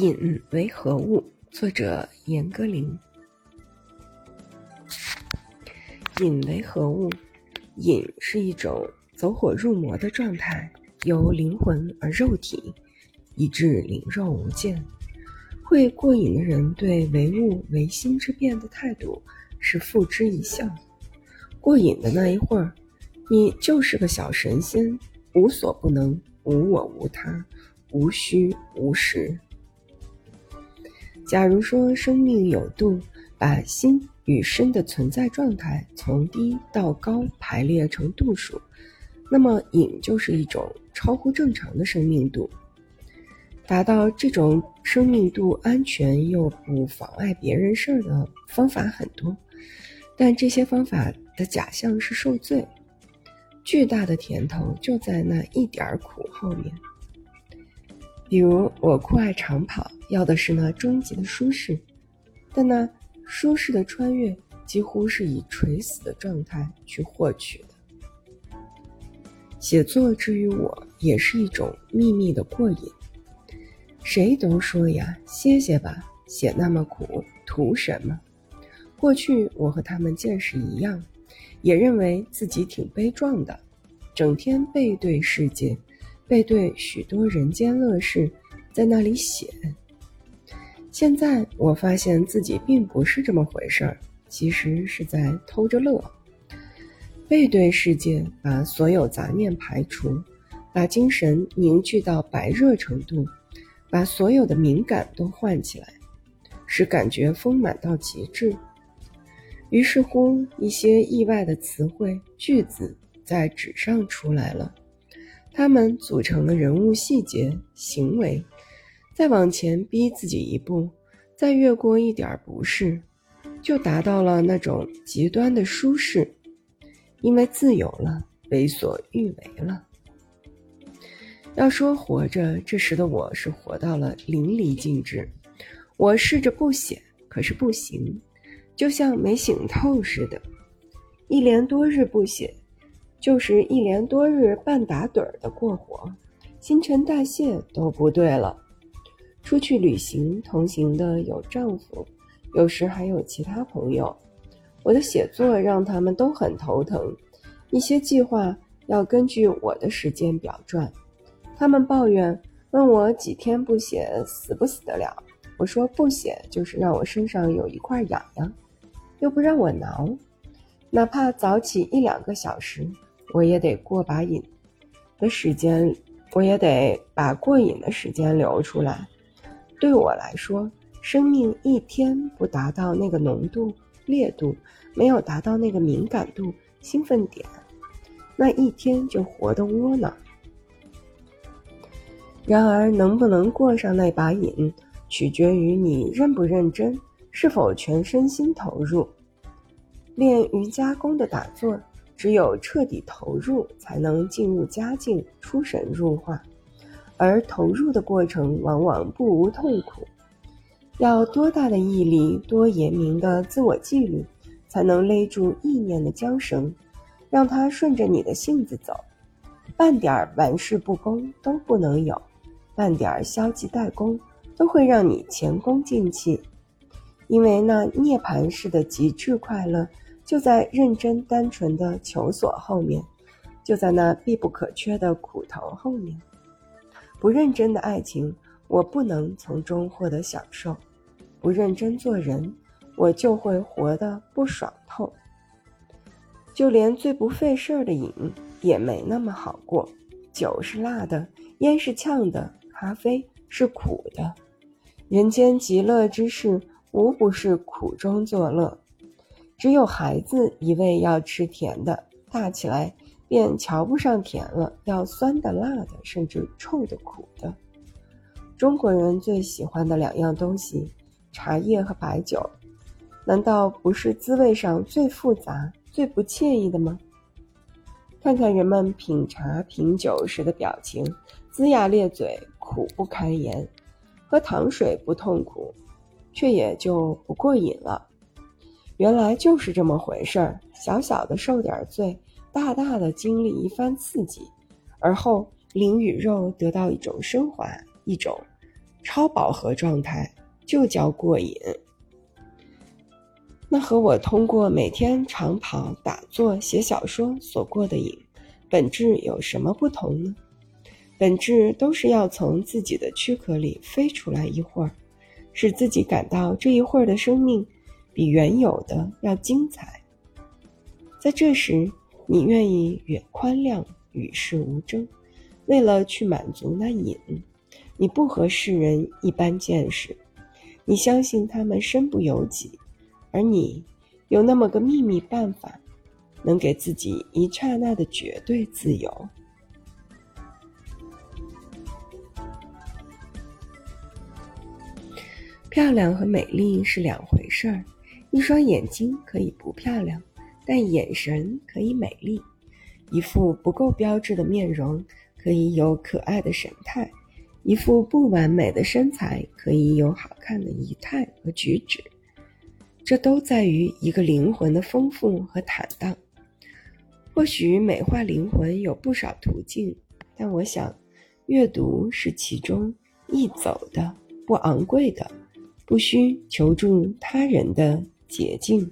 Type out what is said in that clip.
瘾为何物？作者严歌苓。瘾为何物？瘾是一种走火入魔的状态，由灵魂而肉体，以致灵肉无间。会过瘾的人对唯物唯心之变的态度是付之一笑。过瘾的那一会儿，你就是个小神仙，无所不能，无我无他，无虚无实。假如说生命有度，把心与身的存在状态从低到高排列成度数，那么瘾就是一种超乎正常的生命度。达到这种生命度安全又不妨碍别人事儿的方法很多，但这些方法的假象是受罪。巨大的甜头就在那一点儿苦后面。比如我酷爱长跑，要的是那终极的舒适，但那舒适的穿越几乎是以垂死的状态去获取的。写作之于我，也是一种秘密的过瘾。谁都说呀，歇歇吧，写那么苦，图什么？过去我和他们见识一样，也认为自己挺悲壮的，整天背对世界，背对许多人间乐事，在那里写。现在我发现自己并不是这么回事儿，其实是在偷着乐。背对世界，把所有杂念排除，把精神凝聚到白热程度。把所有的敏感都唤起来，使感觉丰满到极致。于是乎，一些意外的词汇、句子在纸上出来了，他们组成了人物细节、行为。再往前逼自己一步，再越过一点不适，就达到了那种极端的舒适，因为自由了，为所欲为了。要说活着，这时的我是活到了淋漓尽致。我试着不写，可是不行，就像没醒透似的。一连多日不写，就是一连多日半打盹儿的过活，新陈代谢都不对了。出去旅行，同行的有丈夫，有时还有其他朋友。我的写作让他们都很头疼，一些计划要根据我的时间表转。他们抱怨，问我几天不写死不死得了？我说不写就是让我身上有一块痒痒，又不让我挠，哪怕早起一两个小时，我也得过把瘾的时间，我也得把过瘾的时间留出来。对我来说，生命一天不达到那个浓度、烈度，没有达到那个敏感度、兴奋点，那一天就活得窝囊。然而，能不能过上那把瘾，取决于你认不认真，是否全身心投入。练瑜伽功的打坐，只有彻底投入，才能进入佳境，出神入化。而投入的过程往往不无痛苦。要多大的毅力，多严明的自我纪律，才能勒住意念的缰绳，让它顺着你的性子走，半点玩世不恭都不能有。半点消极怠工，都会让你前功尽弃，因为那涅槃式的极致快乐，就在认真单纯的求索后面，就在那必不可缺的苦头后面。不认真的爱情，我不能从中获得享受；不认真做人，我就会活得不爽透。就连最不费事儿的瘾，也没那么好过。酒是辣的，烟是呛的。咖啡是苦的，人间极乐之事无不是苦中作乐。只有孩子一味要吃甜的，大起来便瞧不上甜了，要酸的、辣的，甚至臭的、苦的。中国人最喜欢的两样东西，茶叶和白酒，难道不是滋味上最复杂、最不惬意的吗？看看人们品茶品酒时的表情，龇牙咧嘴。苦不堪言，喝糖水不痛苦，却也就不过瘾了。原来就是这么回事儿，小小的受点罪，大大的经历一番刺激，而后灵与肉得到一种升华，一种超饱和状态就叫过瘾。那和我通过每天长跑、打坐、写小说所过的瘾，本质有什么不同呢？本质都是要从自己的躯壳里飞出来一会儿，使自己感到这一会儿的生命比原有的要精彩。在这时，你愿意远宽谅、与世无争，为了去满足那瘾，你不和世人一般见识，你相信他们身不由己。而你有那么个秘密办法，能给自己一刹那的绝对自由。漂亮和美丽是两回事儿，一双眼睛可以不漂亮，但眼神可以美丽；一副不够标致的面容可以有可爱的神态，一副不完美的身材可以有好看的仪态和举止。这都在于一个灵魂的丰富和坦荡。或许美化灵魂有不少途径，但我想，阅读是其中易走的、不昂贵的、不需求助他人的洁净